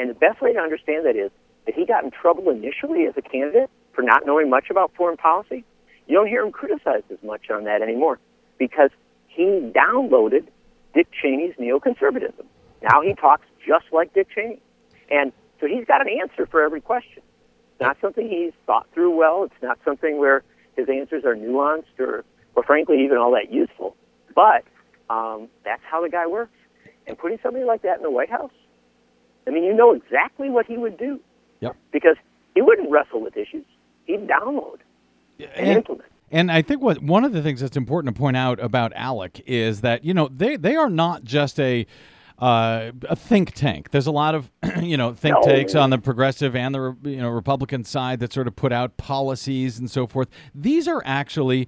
And the best way to understand that is that he got in trouble initially as a candidate for not knowing much about foreign policy. You don't hear him criticized as much on that anymore because he downloaded Dick Cheney's neoconservatism. Now he talks just like Dick Cheney. And so he's got an answer for every question. It's not something he's thought through well. It's not something where his answers are nuanced or, or frankly, even all that useful. But um, that's how the guy works. And putting somebody like that in the White House, I mean, you know exactly what he would do Yep. because he wouldn't wrestle with issues. he'd download and, And- implement. And I think what one of the things that's important to point out about ALEC is that you know they they are not just a uh, a think tank. There's a lot of you know think No. tanks on the progressive and the you know Republican side that sort of put out policies and so forth. These are actually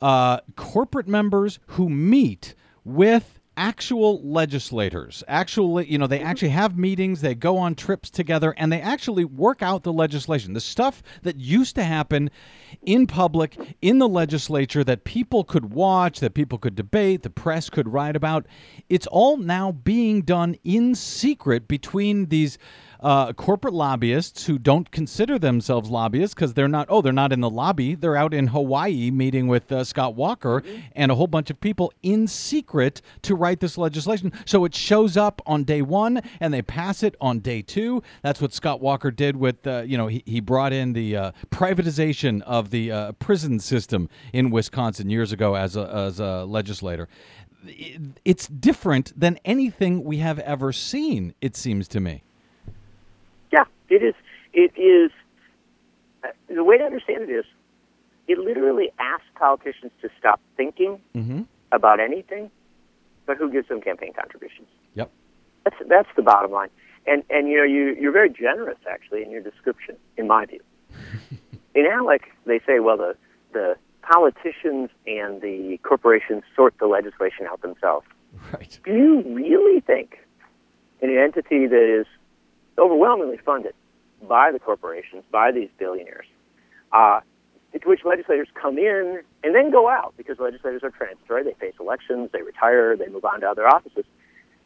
uh, corporate members who meet with actual legislators actually you know they mm-hmm. actually have meetings they go on trips together and they actually work out the legislation. The stuff that used to happen in public in the legislature that people could watch that people could debate the press could write about it's all now being done in secret between these uh, corporate lobbyists who don't consider themselves lobbyists because they're not. Oh, they're not in the lobby. They're out in Hawaii meeting with uh, Scott Walker and a whole bunch of people in secret to write this legislation. So it shows up on day one and they pass it on day two. That's what Scott Walker did with. Uh, you know, he, he brought in the uh, privatization of the uh, prison system in Wisconsin years ago as a, as a legislator. It's different than anything we have ever seen. It seems to me. It is. It is. Uh, the way to understand it is, it literally asks politicians to stop thinking Mm-hmm. about anything, but who gives them campaign contributions. Yep. That's that's the bottom line. And and you know you you're very generous actually in your description, in my view. in ALEC, they say, well, the the politicians and the corporations sort the legislation out themselves. Right. Do you really think in an entity that is overwhelmingly funded by the corporations, by these billionaires, uh, to which legislators come in and then go out because legislators are transitory, they face elections, they retire, they move on to other offices.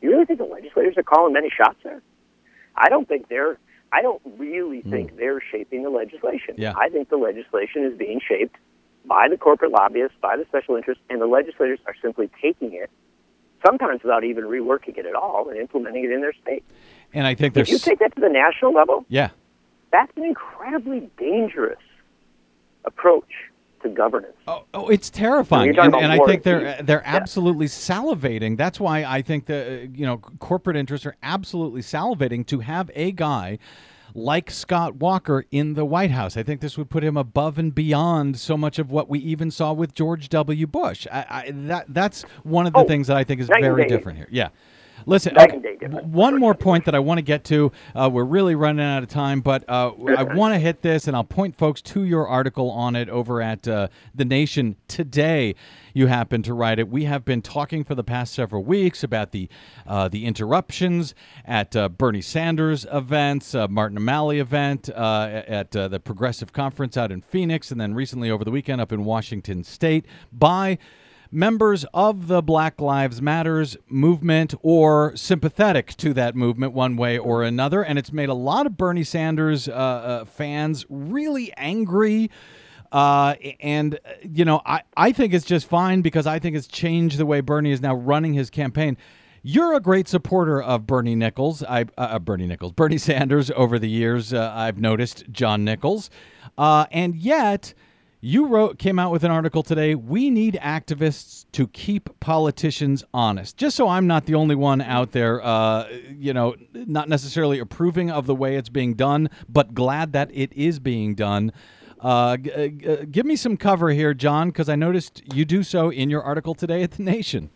You really think the legislators are calling many shots there? I don't think they're. I don't really think they're shaping the legislation. Yeah. I think the legislation is being shaped by the corporate lobbyists, by the special interests, and the legislators are simply taking it, sometimes without even reworking it at all, and implementing it in their state. And I think If you take that to the national level, yeah. That's an incredibly dangerous approach to governance. Oh, oh, it's terrifying, and, and I think they're they're Yeah. absolutely salivating. That's why I think the uh, you know corporate interests are absolutely salivating to have a guy like Scott Walker in the White House. I think this would put him above and beyond so much of what we even saw with George W. Bush. I, I, that that's one of the Oh, things that I think is very different here. Yeah. Listen, okay, and day difference. one more point that I want to get to. Uh, we're really running out of time, but uh, I want to hit this, and I'll point folks to your article on it over at uh, The Nation today. You happen to write it. We have been talking for the past several weeks about the uh, the interruptions at uh, Bernie Sanders events, uh, Martin O'Malley event uh, at uh, the Progressive Conference out in Phoenix, and then recently over the weekend up in Washington State by members of the Black Lives Matters movement or sympathetic to that movement one way or another. And it's made a lot of Bernie Sanders uh, uh, fans really angry. Uh, and, uh, you know, I, I think it's just fine because I think it's changed the way Bernie is now running his campaign. You're a great supporter of Bernie Nichols, I, uh, Bernie Nichols, Bernie Sanders over the years. Uh, I've noticed John Nichols. Uh, and yet, you wrote came out with an article today. We need activists to keep politicians honest. Just so I'm not the only one out there, uh, you know, not necessarily approving of the way it's being done, but glad that it is being done. Uh, g- uh, g- uh, give me some cover here, John, because I noticed you do so in your article today at the Nation.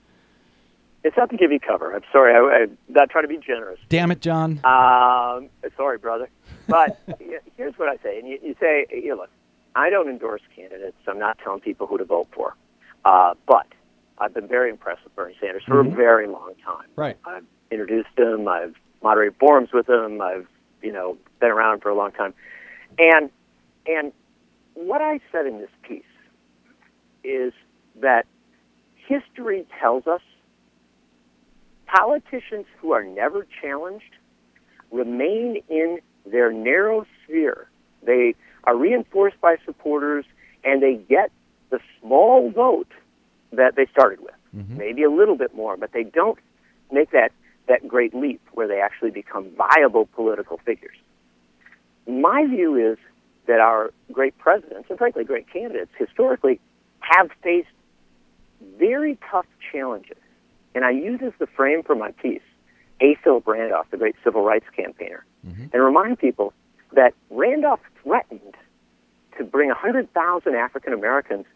It's not to give you cover. I'm sorry. I, I'm not trying to be generous. Damn it, John. Um, sorry, brother. But here's what I say. And you, you say, you know, look, I don't endorse candidates. I'm not telling people who to vote for. Uh, but I've been very impressed with Bernie Sanders for a very long time. Right. I've introduced him. I've moderated forums with him. I've, you know, been around for a long time. And and what I said in this piece is that history tells us politicians who are never challenged remain in their narrow sphere. They are reinforced by supporters and they get the small vote that they started with. Mm-hmm. Maybe a little bit more, but they don't make that, that great leap where they actually become viable political figures. My view is that our great presidents, and frankly great candidates, historically have faced very tough challenges. And I use as the frame for my piece A. Philip Randolph, the great civil rights campaigner, mm-hmm. and remind people that Randolph threatened to bring 100,000 African Americans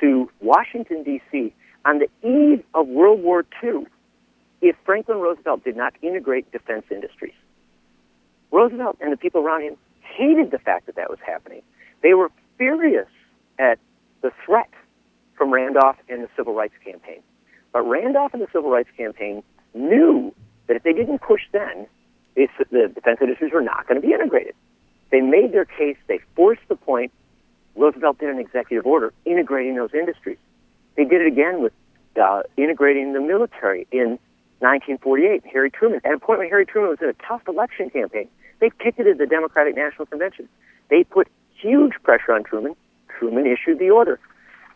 to Washington, D.C. on the eve of World War II if Franklin Roosevelt did not integrate defense industries. Roosevelt and the people around him hated the fact that that was happening. They were furious at the threat from Randolph and the Civil Rights Campaign. But Randolph and the Civil Rights Campaign knew that if they didn't push then, the defense industries were not going to be integrated. They made their case, they forced the point. Roosevelt did an executive order integrating those industries. They did it again with uh, integrating the military in 1948. Harry Truman, at a point when Harry Truman was in a tough election campaign, they picketed the Democratic National Convention. They put huge pressure on Truman. Truman issued the order.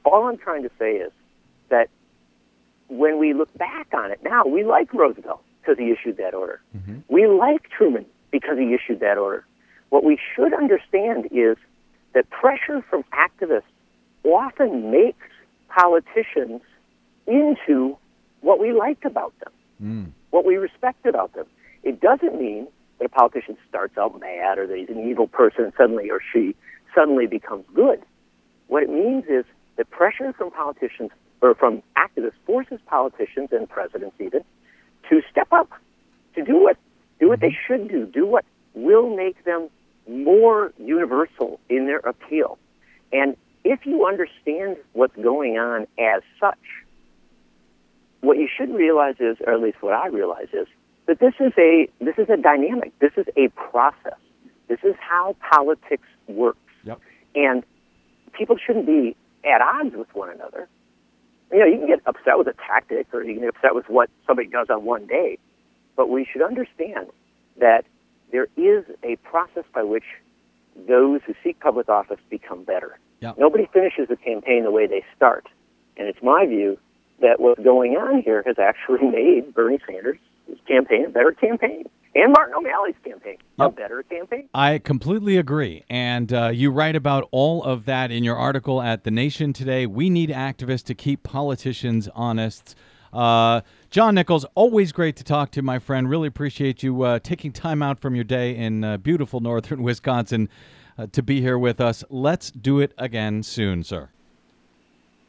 All I'm trying to say is that when we look back on it now, we like Roosevelt because he issued that order. Mm-hmm. We like Truman because he issued that order. What we should understand is that pressure from activists often makes politicians into what we like about them, mm. what we respect about them. It doesn't mean that a politician starts out mad or that he's an evil person and suddenly or she suddenly becomes good. What it means is that pressure from politicians or from activists forces politicians and presidents even to step up, to do what do what they mm-hmm. should do, do what will make them more universal in their appeal. And if you understand what's going on as such, what you should realize is, or at least what I realize is, that this is a this is a dynamic. This is a process. This is how politics works. Yep. And people shouldn't be at odds with one another. You know, you can get upset with a tactic or you can get upset with what somebody does on one day, but we should understand that there is a process by which those who seek public office become better. Yep. Nobody finishes a campaign the way they start. And it's my view that what's going on here has actually made Bernie Sanders' campaign a better campaign and Martin O'Malley's campaign a better campaign. I completely agree. And uh, you write about all of that in your article at The Nation today. We need activists to keep politicians honest. Uh, John Nichols, always great to talk to, my friend. Really appreciate you uh, taking time out from your day in uh, beautiful northern Wisconsin uh, to be here with us. Let's do it again soon, sir.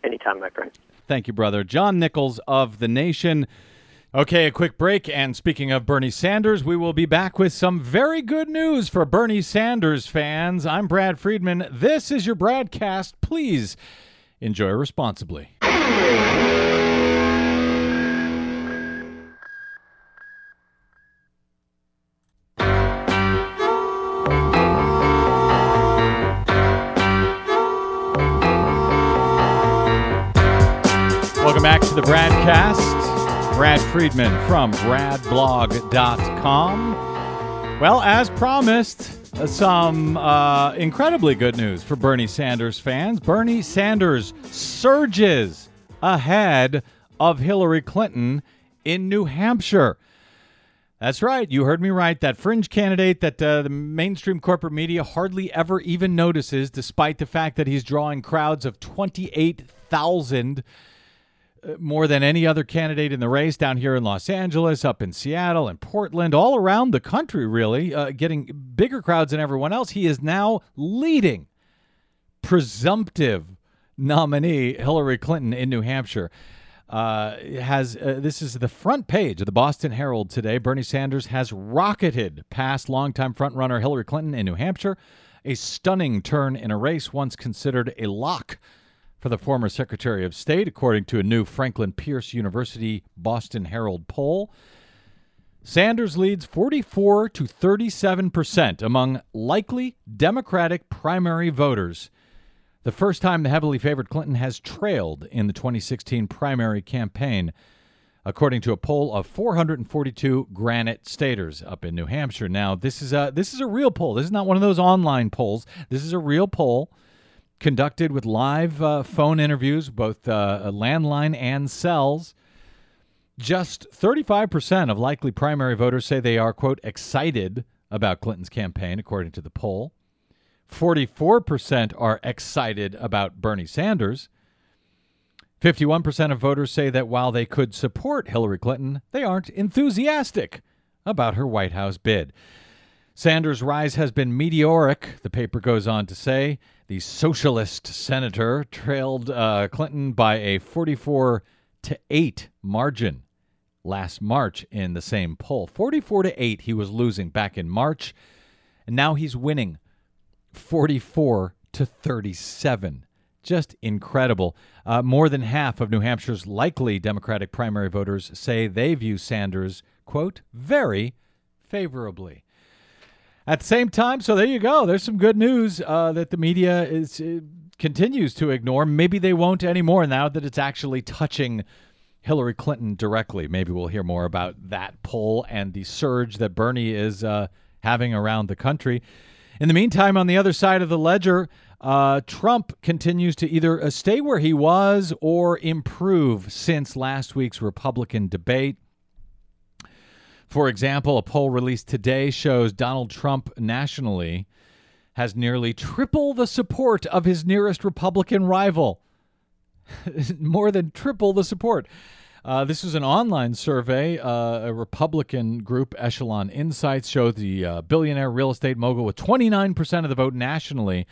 Anytime, my friend. Thank you, brother. John Nichols of The Nation. Okay, a quick break. And speaking of Bernie Sanders, we will be back with some very good news for Bernie Sanders fans. I'm Brad Friedman. This is your BradCast. Please enjoy responsibly. Welcome back to the BradCast. Brad Friedman from bradblog.com. Well, as promised, some uh, incredibly good news for Bernie Sanders fans. Bernie Sanders surges ahead of Hillary Clinton in New Hampshire. That's right. You heard me right. That fringe candidate that uh, the mainstream corporate media hardly ever even notices, despite the fact that he's drawing crowds of 28,000 uh, more than any other candidate in the race down here in Los Angeles, up in Seattle and Portland, all around the country, really, uh, getting bigger crowds than everyone else. He is now leading presumptive nominee Hillary Clinton in New Hampshire. Uh, has uh, this is the front page of the Boston Herald today. Bernie Sanders has rocketed past longtime frontrunner Hillary Clinton in New Hampshire, a stunning turn in a race once considered a lock for the former Secretary of State, according to a new Franklin Pierce University Boston Herald poll. Sanders leads 44 to 37 percent among likely Democratic primary voters. The first time the heavily favored Clinton has trailed in the 2016 primary campaign, according to a poll of 442 Granite Staters up in New Hampshire. Now, this is a this is a real poll. This is not one of those online polls. This is a real poll conducted with live uh, phone interviews, both uh, landline and cells. Just 35% of likely primary voters say they are, quote, excited about Clinton's campaign, according to the poll. 44% are excited about Bernie Sanders. 51% of voters say that while they could support Hillary Clinton, they aren't enthusiastic about her White House bid. Sanders' rise has been meteoric, the paper goes on to say. The socialist senator, trailed uh, Clinton by a 44 to 8 margin last March in the same poll. 44 to 8 he was losing back in March, and now he's winning 44 to 37. Just incredible. Uh, more than half of New Hampshire's likely Democratic primary voters say they view Sanders, quote, very favorably. At the same time, so there you go. There's some good news uh, that the media is uh, continues to ignore. Maybe they won't anymore now that it's actually touching Hillary Clinton directly. Maybe we'll hear more about that poll and the surge that Bernie is uh, having around the country. In the meantime, on the other side of the ledger, uh, Trump continues to either uh, stay where he was or improve since last week's Republican debate. For example, a poll released today shows Donald Trump nationally has nearly triple the support of his nearest Republican rival. More than triple the support. Uh, this is an online survey. Uh, a Republican group, Echelon Insights, showed the uh, billionaire real estate mogul with 29% of the vote nationally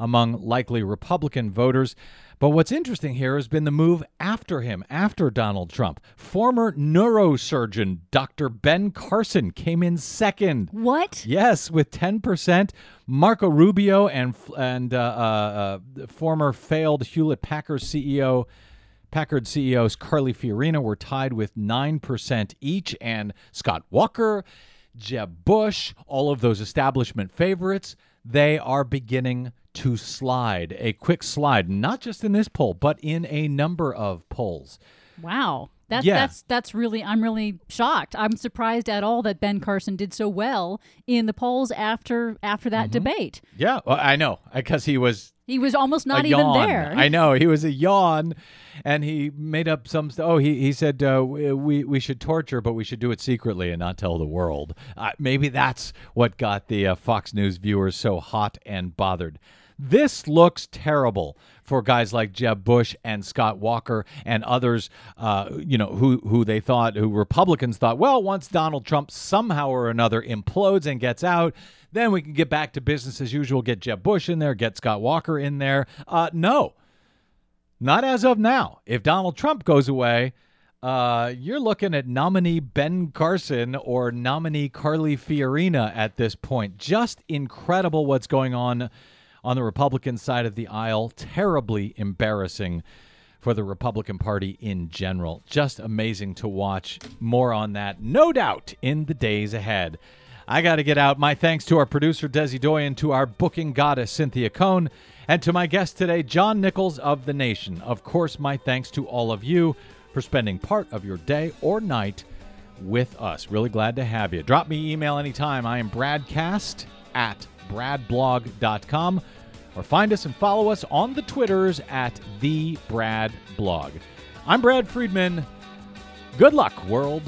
among likely Republican voters. But what's interesting here has been the move after him, after Donald Trump. Former neurosurgeon Dr. Ben Carson came in second. What? Yes, with 10%. Marco Rubio and and uh, uh, uh, former failed Hewlett Packard CEO Packard CEOs Carly Fiorina were tied with 9% each, and Scott Walker, Jeb Bush, all of those establishment favorites, they are beginning to slide. A quick slide, not just in this poll, but in a number of polls. Wow. That's Yeah. that's that's really I'm really shocked. I'm surprised at all that Ben Carson did so well in the polls after after that debate. Yeah, well, I know, because he was He was almost not even there. I know he was a yawn, and he made up some. St- oh, he he said uh, we we should torture, but we should do it secretly and not tell the world. Uh, maybe that's what got the uh, Fox News viewers so hot and bothered. This looks terrible for guys like Jeb Bush and Scott Walker and others, uh, you know, who who they thought, who Republicans thought, well, once Donald Trump somehow or another implodes and gets out, then we can get back to business as usual. Get Jeb Bush in there, get Scott Walker in there. Uh, no, not as of now. If Donald Trump goes away, uh, you're looking at nominee Ben Carson or nominee Carly Fiorina at this point. Just incredible what's going on on the Republican side of the aisle. Terribly embarrassing for the Republican Party in general. Just amazing to watch. More on that, no doubt, in the days ahead. I got to get out. My thanks to our producer, Desi Doyen, to our booking goddess, Cynthia Cohn, and to my guest today, John Nichols of The Nation. Of course, my thanks to all of you for spending part of your day or night with us. Really glad to have you. Drop me email anytime. I am bradcast at bradblog.com or find us and follow us on the Twitters at the Brad Blog. I'm Brad Friedman. Good luck, world.